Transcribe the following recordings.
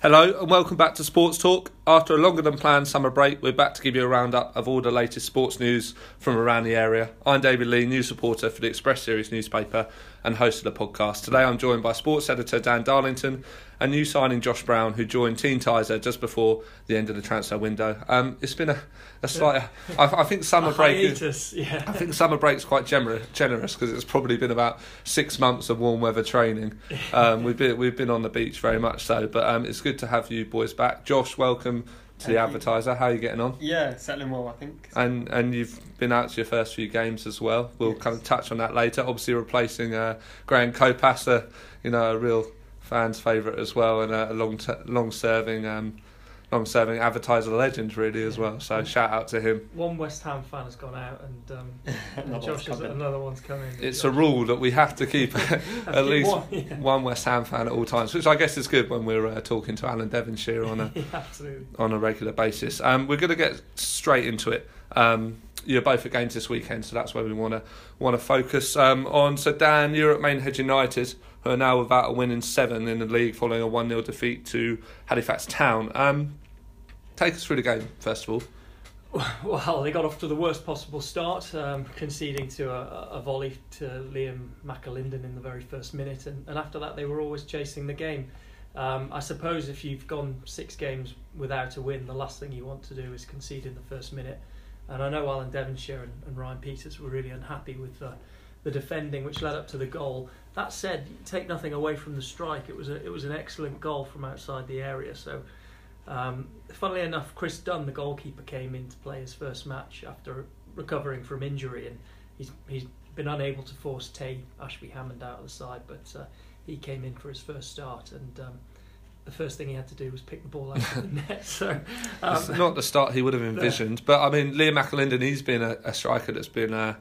Hello and welcome back to Sports Talk. After a longer than planned summer break, we're back to give you a roundup of all the latest sports news from around the area. I'm David Lee, news reporter for the Express Series newspaper and host of the podcast. Today I'm joined by sports editor Dan Darlington and new signing Josh Brown, who joined Team Tizer just before the end of the transfer window. Um, it's been a, a slight. I, I think summer break. Hiatus, yeah. I think summer break's quite generous generous because it's probably been about six months of warm weather training. Um, we've been we've been on the beach very much so, but um, it's good to have you boys back. Josh, welcome to the. Advertiser. How are you getting on? Yeah, settling well, I think. And and you've been out to your first few games as well. We'll Yes. kind of touch on that later. Obviously replacing uh, Graham Copas, a, you know, a real fans' favourite as well, and a long t- long serving um, long serving advertiser legend really as well. So shout out to him. One West Ham fan has gone out, and, um, and Josh one's has, another one's coming. It's a rule that we have to keep at least one, yeah. one West Ham fan at all times, which I guess is good when we're uh, talking to Alan Devonshire on a yeah, on a regular basis. Um, we're going to get straight into it. Um, you're both at games this weekend, so that's where we want to want to focus um, on. So Dan, you're at Maidenhead United, are now without a win in seven in the league, following a one 0 defeat to Halifax Town. Um, take us through the game first of all. Well, they got off to the worst possible start, um, conceding to a, a volley to Liam McAlinden in the very first minute, and, and after that they were always chasing the game. Um, I suppose if you've gone six games without a win, the last thing you want to do is concede in the first minute. And I know Alan Devonshire and, and Ryan Peters were really unhappy with the, the defending, which led up to the goal. That said, take nothing away from the strike. It was a, it was an excellent goal from outside the area. So, um, funnily enough, Chris Dunn, the goalkeeper, came in to play his first match after recovering from injury, and he's he's been unable to force Taye Ashby Hammond out of the side, but uh, he came in for his first start, and um, the first thing he had to do was pick the ball out of the net. So, it's um, not the start he would have envisioned, but I mean, Liam McAlinden, he's been a, a striker that's been uh,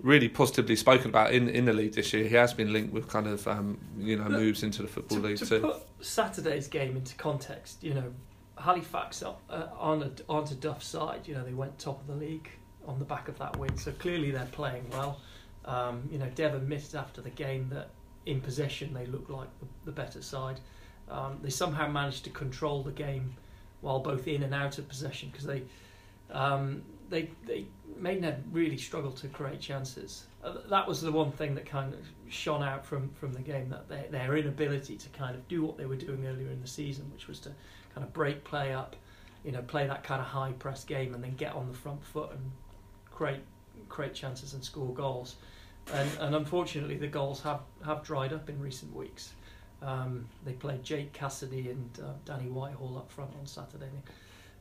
really positively spoken about in, in the league this year. He has been linked with kind of um, you know Look, moves into the football to, league to too. put Saturday's game into context, you know, Halifax uh, on a, onto Duff's side, you know, they went top of the league on the back of that win, so clearly they're playing well. Um, you know, Dev admitted after the game that in possession they looked like the, the better side. Um, they somehow managed to control the game while both in and out of possession because they um, they they Maidenhead really struggled to create chances. Uh, that was the one thing that kind of shone out from, from the game that their, their inability to kind of do what they were doing earlier in the season, which was to kind of break play up, you know, play that kind of high press game and then get on the front foot and create create chances and score goals. And, and unfortunately, the goals have, have dried up in recent weeks. Um, they played Jake Cassidy and uh, Danny Whitehall up front on Saturday.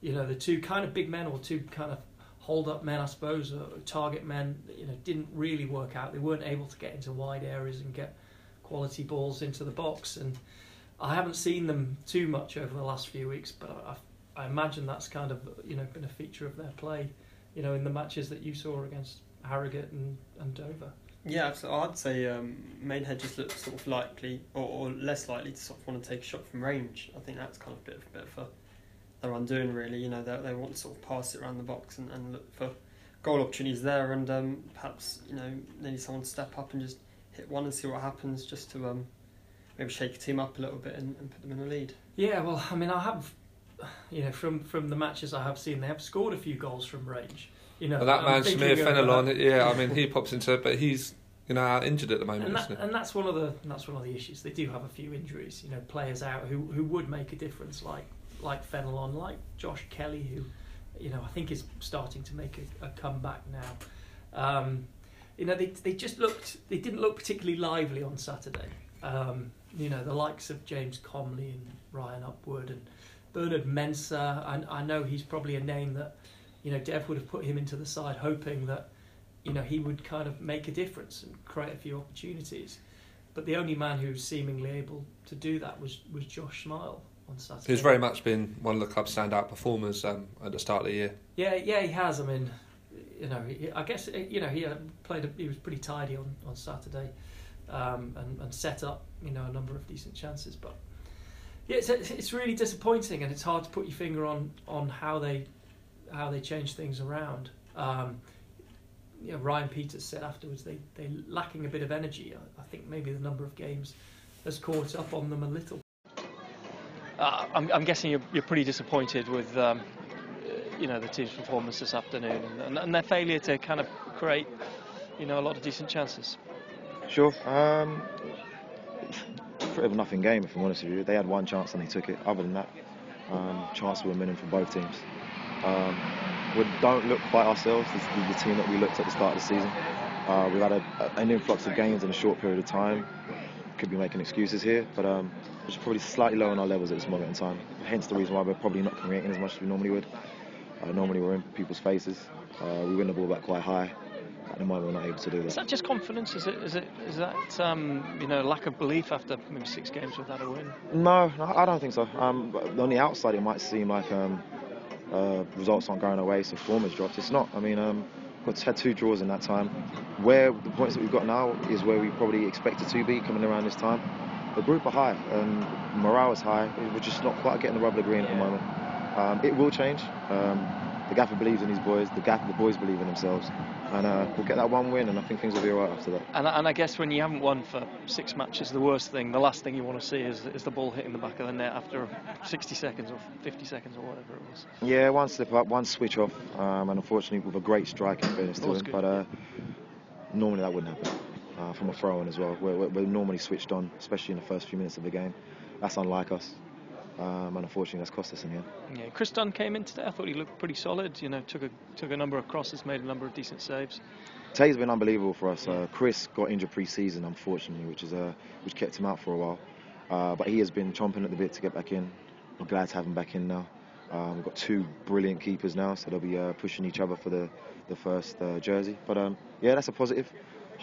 You know, the two kind of big men or two kind of hold up men, I suppose, target men, you know, didn't really work out. They weren't able to get into wide areas and get quality balls into the box. And I haven't seen them too much over the last few weeks, but I, I imagine that's kind of you know been a feature of their play, you know, in the matches that you saw against Harrogate and, and Dover. Yeah, I'd say um, just looks sort of likely, or, or less likely to sort of want to take a shot from range. I think that's kind of a bit of, bit of a, their undoing, really. You know, they, they want to sort of pass it around the box and, and look for goal opportunities there, and um, perhaps you know they need someone to step up and just hit one and see what happens, just to um, maybe shake a team up a little bit and, and put them in a lead. Yeah, well, I mean, I have, you know, from from the matches I have seen, they have scored a few goals from range. You know, Well, that man thinking Shamir Fenelon, yeah, I mean he pops into it, but he's you know injured at the moment, and, isn't that, he? and that's one of the that's one of the issues. They do have a few injuries. You know, players out who who would make a difference, like like Fenelon, like Josh Kelly, who you know I think is starting to make a, a comeback now. Um, you know, they they just looked they didn't look particularly lively on Saturday. Um, you know, the likes of James Comley and Ryan Upwood and Bernard Mensah. I, I know he's probably a name that you know Dev would have put him into the side, hoping that you know he would kind of make a difference and create a few opportunities. But the only man who's seemingly able to do that was was Josh Smile on Saturday. He's very much been one of the club's standout performers um, at the start of the year. Yeah, yeah, he has. I mean, you know, he, I guess you know he uh, played. A, he was pretty tidy on on Saturday, um, and and set up you know a number of decent chances. But yeah, it's it's really disappointing, and it's hard to put your finger on on how they how they change things around. Um, you know, Ryan Peters said afterwards they they lacking a bit of energy. I, I think maybe the number of games has caught up on them a little. Uh, I'm, I'm, guessing you're, you're, pretty disappointed with um, you know the team's performance this afternoon and, and, their failure to kind of create you know a lot of decent chances. Sure. Um, pretty of a nothing game, if I'm honest with you. They had one chance and they took it. Other than that, um, chances were minimum for both teams. Um, we don't look quite ourselves as the, the, team that we looked at the start of the season. Uh, we've had a, a, an influx of games in a short period of time. Could be making excuses here, but um, we're just probably slightly low on our levels at this moment in time. Hence the reason why we're probably not creating as much as we normally would. Uh, normally we're in people's faces. Uh, we win the ball back quite high. At the moment, we're not able to do that. Is that just confidence? Is it? Is it? Is that um, you know lack of belief after maybe six games without a win? No, I don't think so. Um, on the outside, it might seem like um, uh, results aren't going away, so form has dropped. It's not. I mean, um, we've had two draws in that time. Where the points that we've got now is where we probably expected to be coming around this time. The group are high and morale is high. We're just not quite getting the rubber green at the moment. Um, it will change. Um, the gaffer believes in his boys. The gaffer, the boys believe in themselves, and uh, we'll get that one win, and I think things will be all right after that. And, and, I guess when you haven't won for six matches, the worst thing, the last thing you want to see is, is the ball hitting the back of the net after 60 seconds or 50 seconds or whatever it was. Yeah, one slip up, one switch off, um, and unfortunately with a great strike in fairness to him, but uh, normally that wouldn't happen. Uh, from a throw-in as well. We're, we're normally switched on, especially in the first few minutes of the game. That's unlike us. Um, and unfortunately that's cost us in the end. Yeah, Chris Dunn came in today. I thought he looked pretty solid. You know, took a took a number of crosses, made a number of decent saves. Tay's been unbelievable for us. Uh, Chris got injured pre-season, unfortunately, which is uh, which kept him out for a while. Uh, but he has been chomping at the bit to get back in. We're glad to have him back in now. Um, we've got two brilliant keepers now, so they'll be uh, pushing each other for the the first uh, jersey. But um, yeah, that's a positive.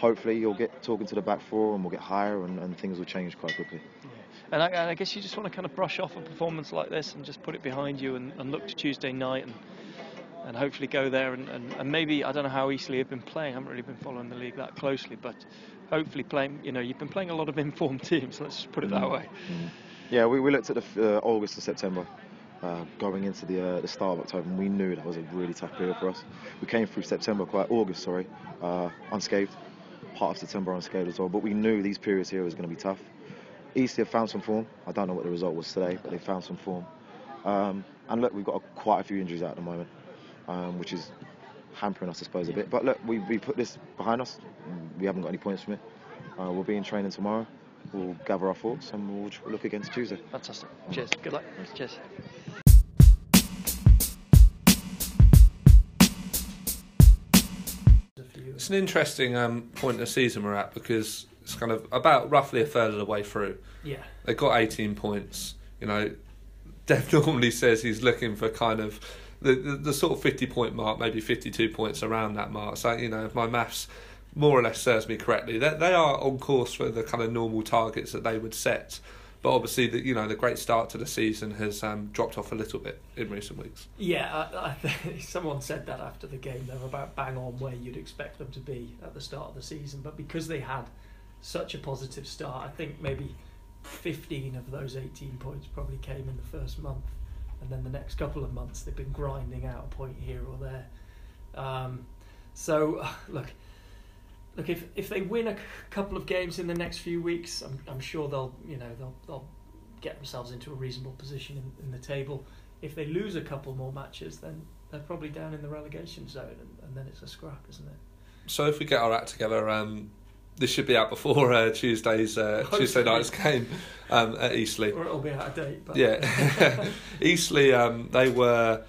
Hopefully, you'll get talking to the back four, and we'll get higher, and, and things will change quite quickly. Yeah. And I, and I, guess you just want to kind of brush off a performance like this and just put it behind you and, and look to Tuesday night and and hopefully go there and, and, and, maybe I don't know how Eastleigh have been playing. I haven't really been following the league that closely, but hopefully playing. You know, you've been playing a lot of informed teams. Let's just put it that mm. way. Mm. Yeah, we, we looked at the uh, August to September. Uh, going into the uh, the start of October, and we knew that was a really tough period for us. We came through September, quite August, sorry, uh, unscathed. Part of September unscathed as well, but we knew these periods here was going to be tough. East have found some form. I don't know what the result was today, but they found some form. Um, and look, we've got a, quite a few injuries out at the moment, um, which is hampering us, I suppose, a bit. But look, we, we put this behind us. We haven't got any points from it. Uh, we'll be in training tomorrow. We'll gather our thoughts and we'll look against Tuesday. Fantastic. Cheers. Good luck. Cheers. It's an interesting um, point of the season we're at because it's kind of about roughly a third of the way through. Yeah. They got 18 points. You know, Dev normally says he's looking for kind of the, the, the sort of 50 point mark, maybe 52 points around that mark. So, you know, if my maths more or less serves me correctly, they, they are on course for the kind of normal targets that they would set. But obviously, the, you know, the great start to the season has um, dropped off a little bit in recent weeks. Yeah, I, I someone said that after the game. They were about bang on where you'd expect them to be at the start of the season. But because they had such a positive start. I think maybe 15 of those 18 points probably came in the first month, and then the next couple of months they've been grinding out a point here or there. Um, so look, look if if they win a couple of games in the next few weeks, I'm I'm sure they'll you know they'll they'll get themselves into a reasonable position in, in the table. If they lose a couple more matches, then they're probably down in the relegation zone, and, and then it's a scrap, isn't it? So if we get our act together, um, this should be out before uh, Tuesday's uh, Tuesday night's game um, at Eastleigh. Or it'll be out of date. But. Yeah, Eastleigh. Um, they were,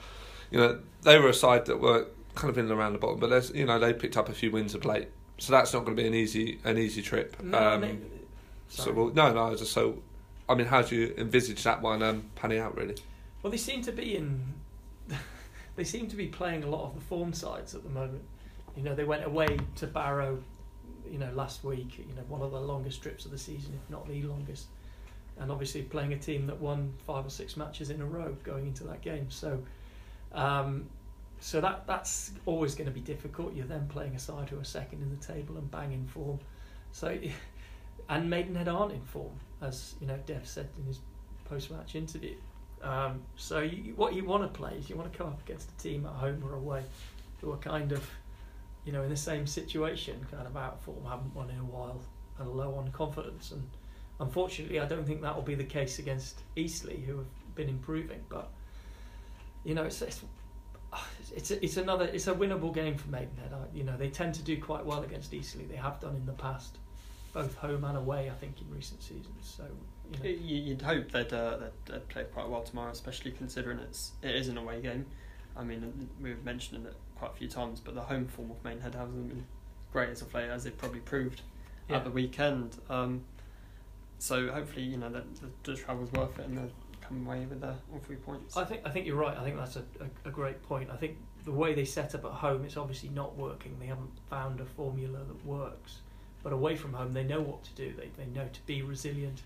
you know, they were a side that were kind of in and around the bottom, but there's, you know, they picked up a few wins of late, so that's not going to be an easy an easy trip. No, um, so well, no, no. Just so, I mean, how do you envisage that one um, panning out? Really? Well, they seem to be in. they seem to be playing a lot of the form sides at the moment. You know, they went away to Barrow you know last week. You know, one of the longest trips of the season, if not the longest. And obviously playing a team that won five or six matches in a row going into that game. So, um, so that that's always going to be difficult. You're then playing a side who are second in the table and banging form. So, and Maidenhead aren't in form, as you know, Dev said in his post-match interview. Um, so, you, what you want to play is you want to come up against a team at home or away who are kind of you know, in the same situation, kind of out of form, haven't won in a while, and low on confidence. And unfortunately, I don't think that will be the case against Eastleigh, who have been improving. But you know, it's it's it's, it's another it's a winnable game for Maidenhead. I, You know, they tend to do quite well against Eastleigh. They have done in the past, both home and away. I think in recent seasons. So you know. You'd hope they'd, uh, they'd, play quite well tomorrow, especially considering it's it is an away game. I mean, we've mentioned it quite a few times, but the home form of Maidenhead hasn't been great as of late, as it probably proved yeah. at the weekend. Um, so hopefully, you know, that the, the travel's worth it and they'll come away with all three points. I think I think you're right. I think that's a, a, a, great point. I think the way they set up at home, it's obviously not working. They haven't found a formula that works. But away from home, they know what to do. They they know to be resilient,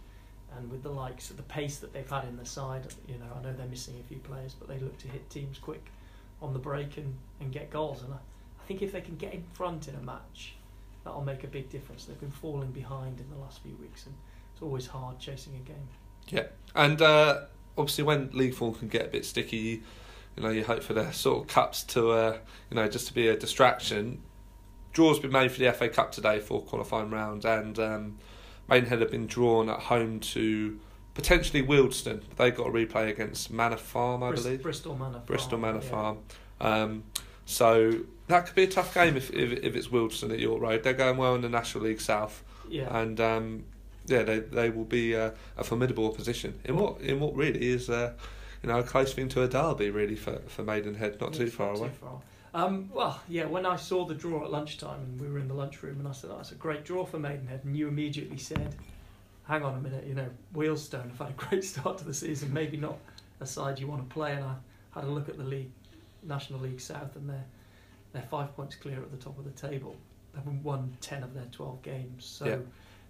and with the likes of the pace that they've had in the side, you know, I know they're missing a few players, but they look to hit teams quick on the break and, and get goals. And I, I think if they can get in front in a match, that'll make a big difference. They've been falling behind in the last few weeks, and it's always hard chasing a game. Yeah, and uh, obviously when league form can get a bit sticky, you know, you hope for the sort of cups to, uh, you know, just to be a distraction. Draws been made for the FA Cup today for qualifying round, and um, Maidenhead have been drawn at home to potentially Wealdstone. They've got a replay against Manor Farm, I Bristol, believe. Bristol Manor Farm. Bristol Manor yeah. Farm. Um, so that could be a tough game if, if, if it's Wealdstone at York Road. They're going well in the National League South. Yeah. And um, yeah, they they will be uh, a formidable opposition in what in what really is uh, you know a close thing to a derby really for, for Maidenhead, not too far not away. Too far. Um, well, yeah, when I saw the draw at lunchtime and we were in the lunchroom and I said, oh, that's a great draw for Maidenhead, and you immediately said, hang on a minute, you know, Wealdstone have had a great start to the season, maybe not a side you want to play. And I had a look at the league, National League South, and they're, they're five points clear at the top of the table. They've won 10 of their 12 games. So Yeah.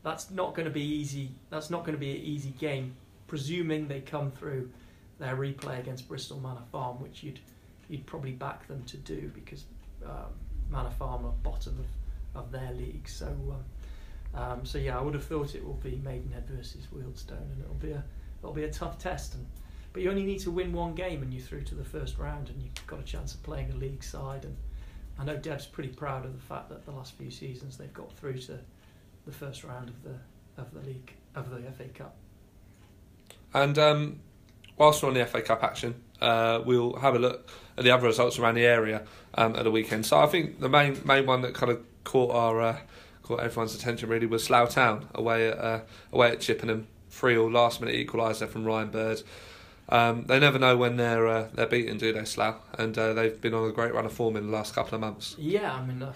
That's not going to be easy. That's not going to be an easy game, presuming they come through their replay against Bristol Manor Farm, which you'd you'd probably back them to do because um, Manor Farm are bottom of, of their league. So um, um, so yeah, I would have thought it will be Maidenhead versus Wealdstone, and it'll be a it'll be a tough test. And but you only need to win one game, and you're through to the first round, and you've got a chance of playing a league side. And I know Dev's pretty proud of the fact that the last few seasons they've got through to the first round of the of the league of the FA Cup. And um, whilst we're on the FA Cup action, uh, we'll have a look at the other results around the area um, at the weekend. So I think the main main one that kind of caught our uh, caught everyone's attention really was Slough Town away at uh, away at Chippenham, three all last minute equaliser from Ryan Bird. Um, they never know when they're uh, they're beaten, do they, Slough? And uh, they've been on a great run of form in the last couple of months. Yeah, I mean, I,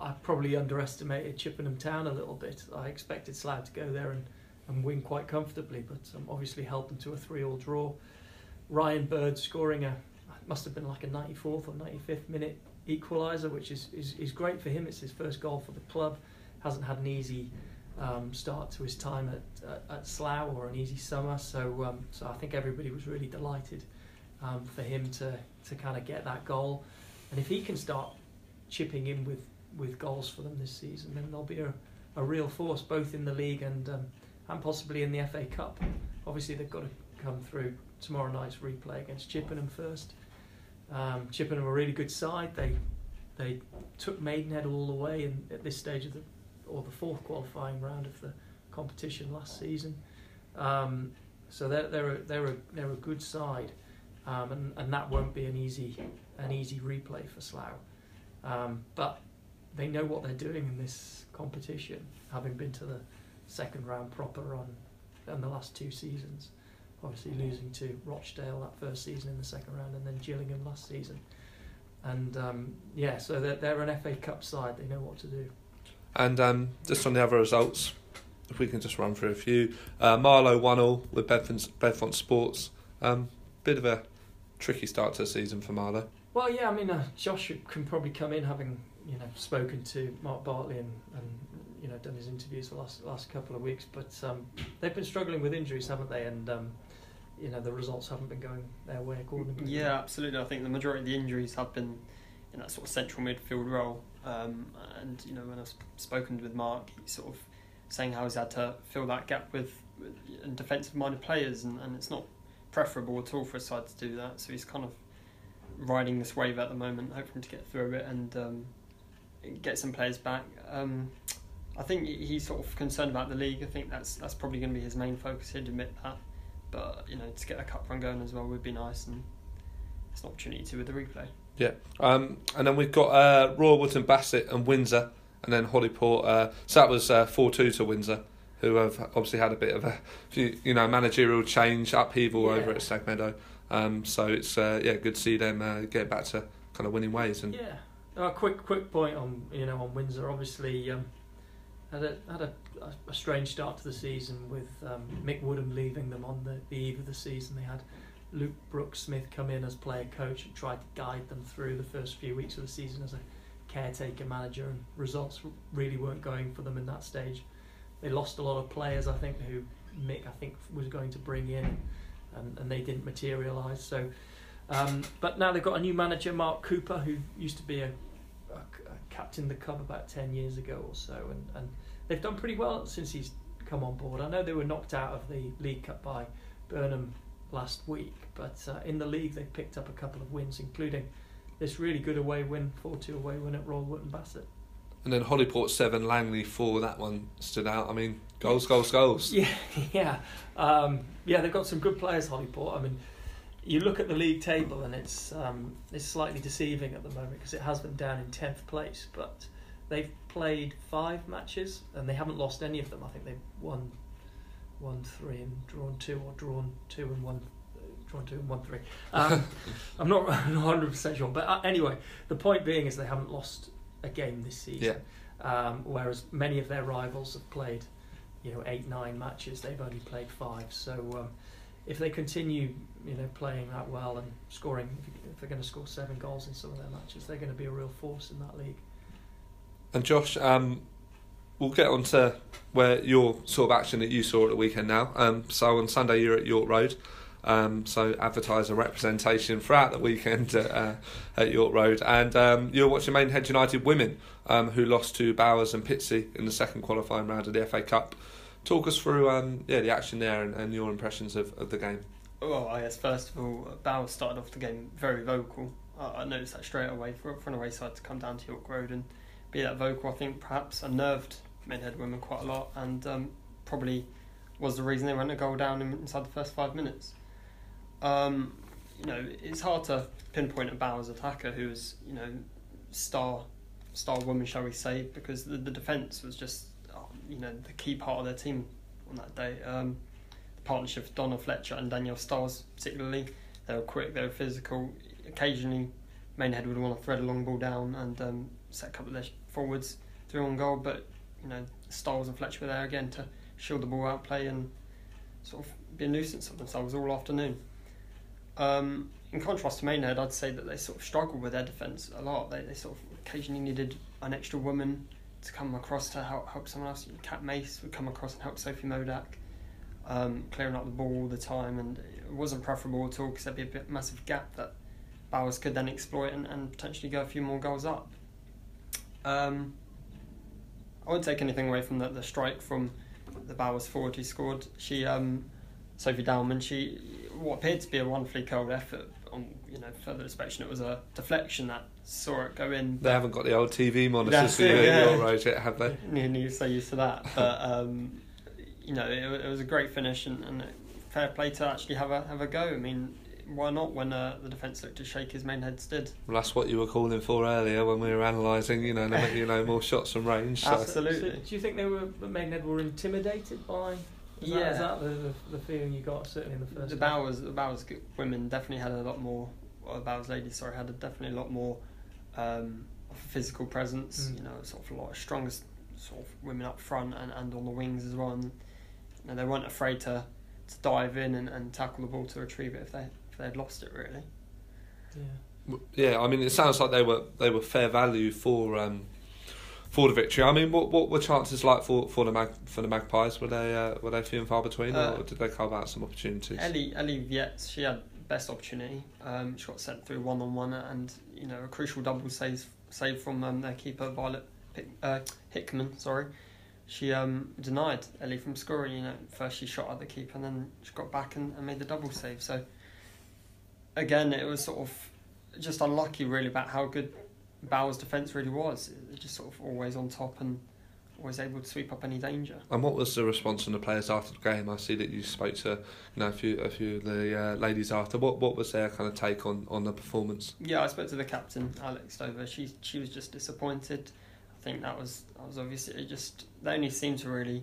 I, probably underestimated Chippenham Town a little bit. I expected Slough to go there and, and win quite comfortably, but um, obviously held them to a three-all draw. Ryan Bird scoring a must have been like a 94th or 95th minute equaliser, which is, is, is great for him. It's his first goal for the club. Hasn't had an easy um, start to his time at, at, at Slough or an easy summer, so um, so I think everybody was really delighted um, for him to, to kind of get that goal. And if he can start chipping in with, with goals for them this season, then they'll be a, a real force both in the league and um, and possibly in the FA Cup. Obviously, they've got to come through tomorrow night's replay against Chippenham first. Um, Chippenham are a really good side. They they took Maidenhead all the way in, at this stage of the or the fourth qualifying round of the competition last season. Um, so they're they're a, they're a, they're a good side, um, and and that won't be an easy an easy replay for Slough. Um, but they know what they're doing in this competition, having been to the second round proper on in the last two seasons. Obviously losing to Rochdale that first season in the second round, and then Gillingham last season. And um, yeah, so they're, they're an FA Cup side. They know what to do. And um, just on the other results, if we can just run through a few. Uh, Marlow 1 all with Bedfont, Bedfont Sports. Um, bit of a tricky start to the season for Marlow. Well, yeah, I mean, uh, Josh can probably come in having you know spoken to Mark Bartley and, and you know done his interviews the last last couple of weeks, but um, they've been struggling with injuries, haven't they? And um, you know the results haven't been going their way according to Yeah, absolutely. I think the majority of the injuries have been in that sort of central midfield role. Um, and you know, when I've spoken with Mark, he's sort of saying how he's had to fill that gap with, with defensive-minded players, and, and it's not preferable at all for a side to do that. So he's kind of riding this wave at the moment, hoping to get through it and um, get some players back. Um, I think he's sort of concerned about the league. I think that's that's probably going to be his main focus. He'd admit that. but you know to get a cup run going as well would be nice, and it's an opportunity to with the replay. Yeah, um, and then we've got uh, Royal Wootton Bassett and Windsor, and then Holyport. Uh, so that was uh, four two to Windsor, who have obviously had a bit of a few, you know managerial change upheaval Yeah. over at Stag Meadow. Um, so it's uh, yeah good to see them uh, get back to kind of winning ways and Yeah. A quick quick point on you know on Windsor. Obviously, um, had a had a, a strange start to the season with um, Mick Woodham leaving them on the, the eve of the season. They had Luke Brooks Smith come in as player coach and tried to guide them through the first few weeks of the season as a caretaker manager, and results really weren't going for them in that stage. They lost a lot of players, I think, who Mick I think was going to bring in, and, and they didn't materialise. So. Um, but now they've got a new manager, Mark Cooper, who used to be a, a, a captain the club about ten years ago or so, and, and they've done pretty well since he's come on board. I know they were knocked out of the League Cup by Burnham last week, but uh, in the league they've picked up a couple of wins, including this really good away win, four-two away win at Royal Wootton Bassett. and then Holyport seven Langley four. That one stood out. I mean goals, goals, goals. Yeah, yeah, um, yeah. They've got some good players, Holyport. I mean, you look at the league table and it's um, it's slightly deceiving at the moment because it has them down in tenth place, but they've played five matches and they haven't lost any of them. I think they've won one three and drawn two, or drawn two and one. Drawn two and one three. Um, I'm not 100 percent sure, but uh, anyway, the point being is they haven't lost a game this season. Um, whereas many of their rivals have played, you know, eight, nine matches. They've only played five. So um, if they continue, you know, playing that well and scoring, if, they're going to score seven goals in some of their matches, they're going to be a real force in that league. And Josh, um, we'll get on to where your sort of action that you saw at the weekend now. Um, so on Sunday you're at York Road. Um, so advertiser representation throughout the weekend at, uh, at York Road, and um, you're watching Maidenhead United women, um, who lost to Bowers and Pitsea in the second qualifying round of the FA Cup. Talk us through um, yeah the action there and, and your impressions of, of the game. Well, I guess first of all, Bowers started off the game very vocal. I, I noticed that straight away for, for an away side to come down to York Road and be that vocal. I think perhaps unnerved Maidenhead women quite a lot and um, probably was the reason they went a goal down inside the first five minutes. Um, you know, it's hard to pinpoint a Bowers attacker who was, you know, star star woman, shall we say, because the, the defence was just, uh, you know, the key part of their team on that day. Um, the partnership of Donald Fletcher and Daniel Stiles, particularly, they were quick, they were physical. Occasionally, Maidenhead would want to thread a long ball down and um, set a couple of their forwards through on goal, but you know, Stiles and Fletcher were there again to shield the ball out, play, and sort of be a nuisance of themselves all afternoon. Um, in contrast to Maidenhead, I'd say that they sort of struggled with their defence a lot. They, they sort of occasionally needed an extra woman to come across to help help someone else. Kat Mace would come across and help Sophie Modak, um, clearing up the ball all the time, and it wasn't preferable at all because there'd be a bit massive gap that Bowers could then exploit and, and potentially go a few more goals up. Um, I wouldn't take anything away from the, the strike from the Bowers forward who scored. She, um, Sophie Dalman, she what appeared to be a wonderfully curled effort. On you know further inspection, it was a deflection that saw it go in. They haven't got the old TV monitors for you it, at yeah. York yet, have they? Near you're so used to that, but um, you know it, it was a great finish and, and fair play to actually have a have a go. I mean, why not when uh, the defence looked as shaky as Maidenhead's did? Well, that's what you were calling for earlier when we were analysing, you know, you know, more shots from range. So. Absolutely. So, do you think they were the Maidenhead were intimidated by? Is Yeah. is that the, the, the feeling you got certainly in the first? The half? Bowers, the Bowers women definitely had a lot more. Well, the Bowers ladies, sorry, had a, definitely a lot more um, of a physical presence. Mm. You know, sort of a lot of strongest sort of women up front and, and on the wings as well. And you know, they weren't afraid to, to dive in and, and tackle the ball to retrieve it if they if they had lost it really. Yeah. Yeah, I mean, it sounds like they were they were fair value for um, for the victory. I mean, what what were chances like for for the mag, for the Magpies? Were they uh, were they few and far between, Uh, or did they carve out some opportunities? Ellie Ellie Vietz, she had best opportunity. Um, she got sent through one on one and you know a crucial double save save from um, their keeper Violet Pick, uh, Hickman. Sorry, she um, denied Ellie from scoring. You know, first she shot at the keeper and then she got back and, and made the double save. So again, it was sort of just unlucky really about how good Bowers' defence really was. It just sort of always on top and always able to sweep up any danger. And what was the response from the players after the game? I see that you spoke to you know a few a few of the uh, ladies after. What what was their kind of take on, on the performance? Yeah, I spoke to the captain, Alex Dover. She she was just disappointed. I think that was that was obviously it just they only seemed to really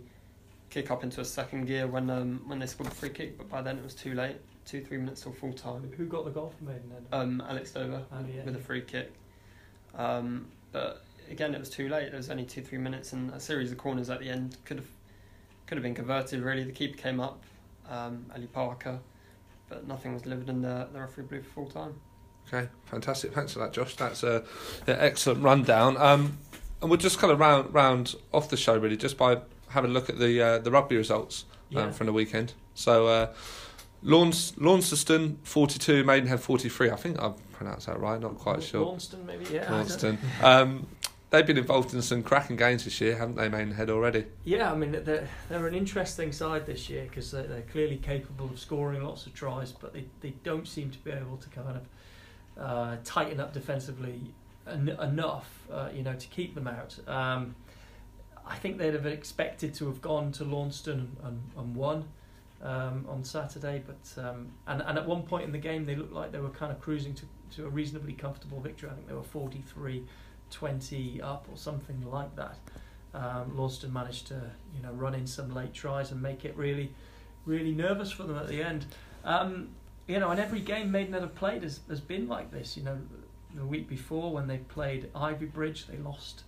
kick up into a second gear when um, when they scored a free kick, but by then it was too late. Two three minutes till full time. Who got the goal for Maidenhead? Um, Alex Dover Oh, yeah. with a free kick. Um, but again, it was too late. There was only two three minutes, and a series of corners at the end could have could have been converted. Really, the keeper came up, um, Ali Parker, but nothing was delivered, and the, the referee blew for full time. Okay, fantastic. Thanks for that, Josh. That's a, an excellent rundown. Um, and we'll just kind of round round off the show really, just by having a look at the uh, the rugby results um, Yeah. from the weekend. So, uh, Lawns Launceston forty two, Maidenhead forty three. I think I've pronounced that right. Not quite sure. Launceston, maybe. Yeah. Launceston. Um, they've been involved in some cracking games this year, haven't they, Maidenhead already? Yeah, I mean they're they're an interesting side this year because they're, they're clearly capable of scoring lots of tries, but they, they don't seem to be able to kind of uh, tighten up defensively en- enough, uh, you know, to keep them out. Um, I think they'd have expected to have gone to Launceston and, and won um, on Saturday, but um, and and at one point in the game they looked like they were kind of cruising to, to a reasonably comfortable victory. I think they were 43 20 up or something like that. Um, Launceston managed to you know run in some late tries and make it really really nervous for them at the end. Um, you know, and every game Maidenhead have played has, has been like this. You know, the week before when they played Ivybridge, they lost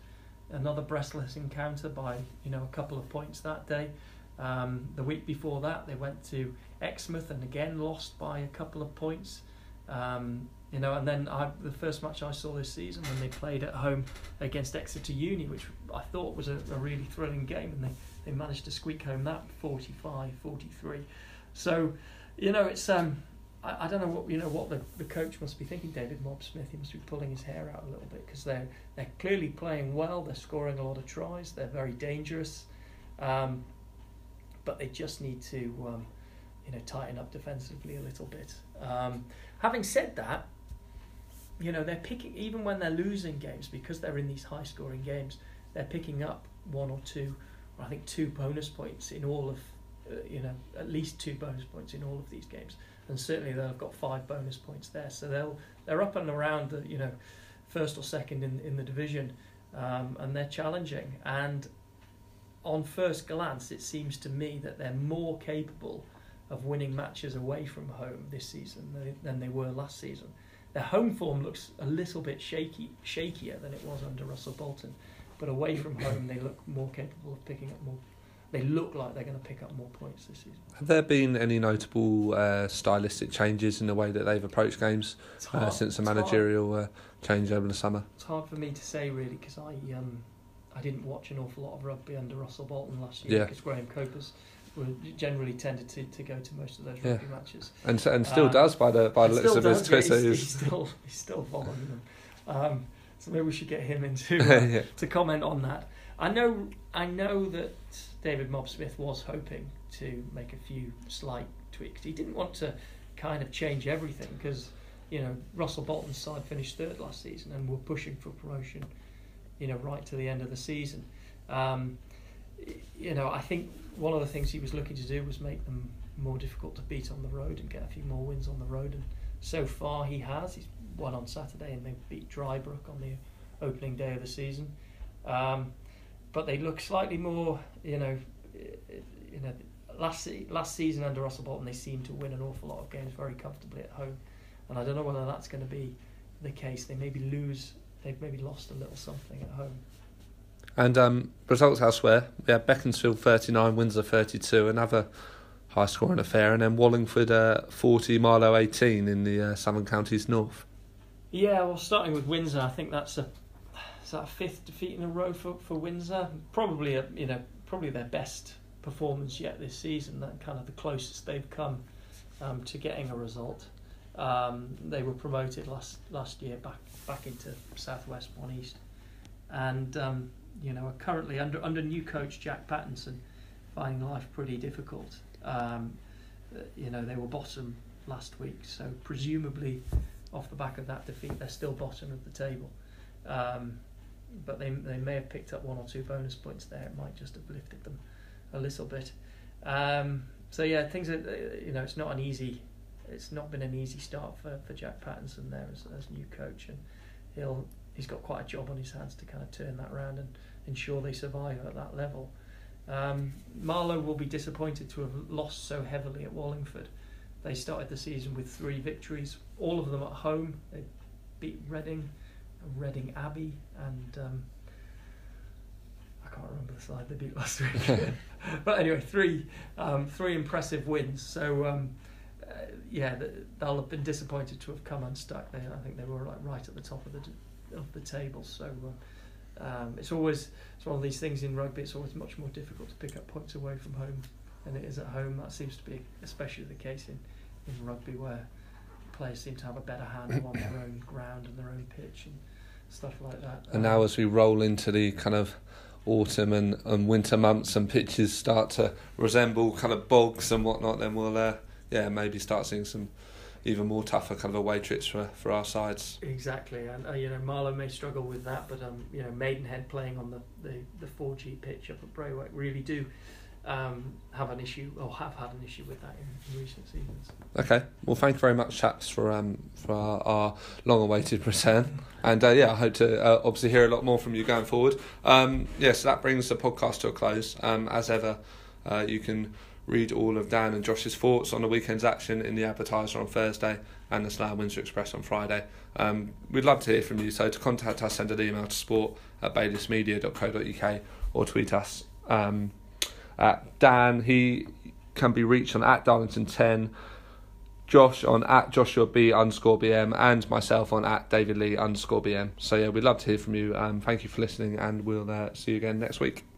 another breathless encounter by you know a couple of points that day. Um, the week before that, they went to Exmouth and again lost by a couple of points. Um, you know, and then I, the first match I saw this season when they played at home against Exeter Uni, which I thought was a, a really thrilling game, and they, they managed to squeak home that 45 43. So, you know, it's um, I, I don't know what you know what the, the coach must be thinking. David Mob Smith, he must be pulling his hair out a little bit because they're they're clearly playing well. They're scoring a lot of tries. They're very dangerous, um, but they just need to um, you know tighten up defensively a little bit. Um, having said that, you know they're picking even when they're losing games because they're in these high scoring games. They're picking up one or two, or I think two bonus points in all of uh, you know at least two bonus points in all of these games, and certainly they've got five bonus points there. So they'll they're up and around the you know first or second in in the division, um, and they're challenging. And on first glance, it seems to me that they're more capable of winning matches away from home this season than, than they were last season. Their home form looks a little bit shaky, shakier than it was under Russell Bolton, but away from home they look more capable of picking up more. They look like they're going to pick up more points this season. Have there been any notable uh, stylistic changes in the way that they've approached games uh, since the managerial uh, change over the summer? It's hard for me to say really because I um, I didn't watch an awful lot of rugby under Russell Bolton last year Yeah. because Graham Copas were generally tended to, to go to most of those Yeah. rugby matches. And and still Um, does by the by the He looks of his does, Twitter. He's, He's, he's still he's still following them. Um, so maybe we should get him into uh, yeah. to comment on that. I know I know that David Mob Smith was hoping to make a few slight tweaks. He didn't want to kind of change everything because you know Russell Bolton's side finished third last season and were pushing for promotion. You know, right to the end of the season. Um, you know, I think one of the things he was looking to do was make them more difficult to beat on the road and get a few more wins on the road. And so far, he has. He's won on Saturday and they beat Drybrook on the opening day of the season. Um, but they look slightly more, you know, i- you know, last last season under Russell Bolton, they seemed to win an awful lot of games very comfortably at home, and I don't know whether that's going to be the case. They maybe lose, they've maybe lost a little something at home. And um, results elsewhere. We had Beaconsfield 39, Windsor 32, another high scoring affair, and then Wallingford uh, 40, Marlow 18 in the uh, Southern Counties North. Yeah, well, starting with Windsor, I think that's a is that a fifth defeat in a row for, for Windsor. Probably a you know probably their best performance yet this season. That kind of the closest they've come um, to getting a result. Um, they were promoted last last year back back into Southwest One East, and um, you know are currently under under new coach Jack Pattinson, finding life pretty difficult. Um, uh, you know they were bottom last week, so presumably off the back of that defeat, they're still bottom of the table. Um, but they they may have picked up one or two bonus points there. It might just have lifted them a little bit. Um, so yeah, things are uh, you know it's not an easy it's not been an easy start for, for Jack Pattinson there as, as new coach, and he'll he's got quite a job on his hands to kind of turn that around and ensure they survive at that level. Um, Marlow will be disappointed to have lost so heavily at Wallingford. They started the season with three victories, all of them at home. They beat Reading, Reading Abbey, and um, I can't remember the side they beat last week. but anyway, three um, three impressive wins. So um, uh, yeah, they'll have been disappointed to have come unstuck. They, I think they were like right at the top of the of the table. So uh, um, it's always it's one of these things in rugby. It's always much more difficult to pick up points away from home than it is at home. That seems to be especially the case in, in rugby where players seem to have a better handle on their own ground and their own pitch and stuff like that. And now as we roll into the kind of autumn and, and winter months and pitches start to resemble kind of bogs and whatnot, then we'll uh, yeah maybe start seeing some even more tougher kind of away trips for, for our sides. Exactly, and uh, you know Marlow may struggle with that, but um, you know Maidenhead playing on the the the four G pitch up at Braywick really do um, have an issue or have had an issue with that in, in recent seasons. Okay, well, thank you very much, chaps, for um for our, our long-awaited return, and uh, yeah, I hope to uh, obviously hear a lot more from you going forward. Um, yes, yeah, so that brings the podcast to a close. Um, as ever, uh, you can read all of Dan and Josh's thoughts on the weekend's action in the Advertiser on Thursday and the Slough Windsor Express on Friday. Um, we'd love to hear from you, so to contact us, send an email to sport at baylismedia.co.uk or tweet us um, at Dan. He can be reached on at Darlington10, Josh on at Joshua B underscore BM, and myself on at David Lee underscore BM. So yeah, we'd love to hear from you. Um, thank you for listening, and we'll uh, see you again next week.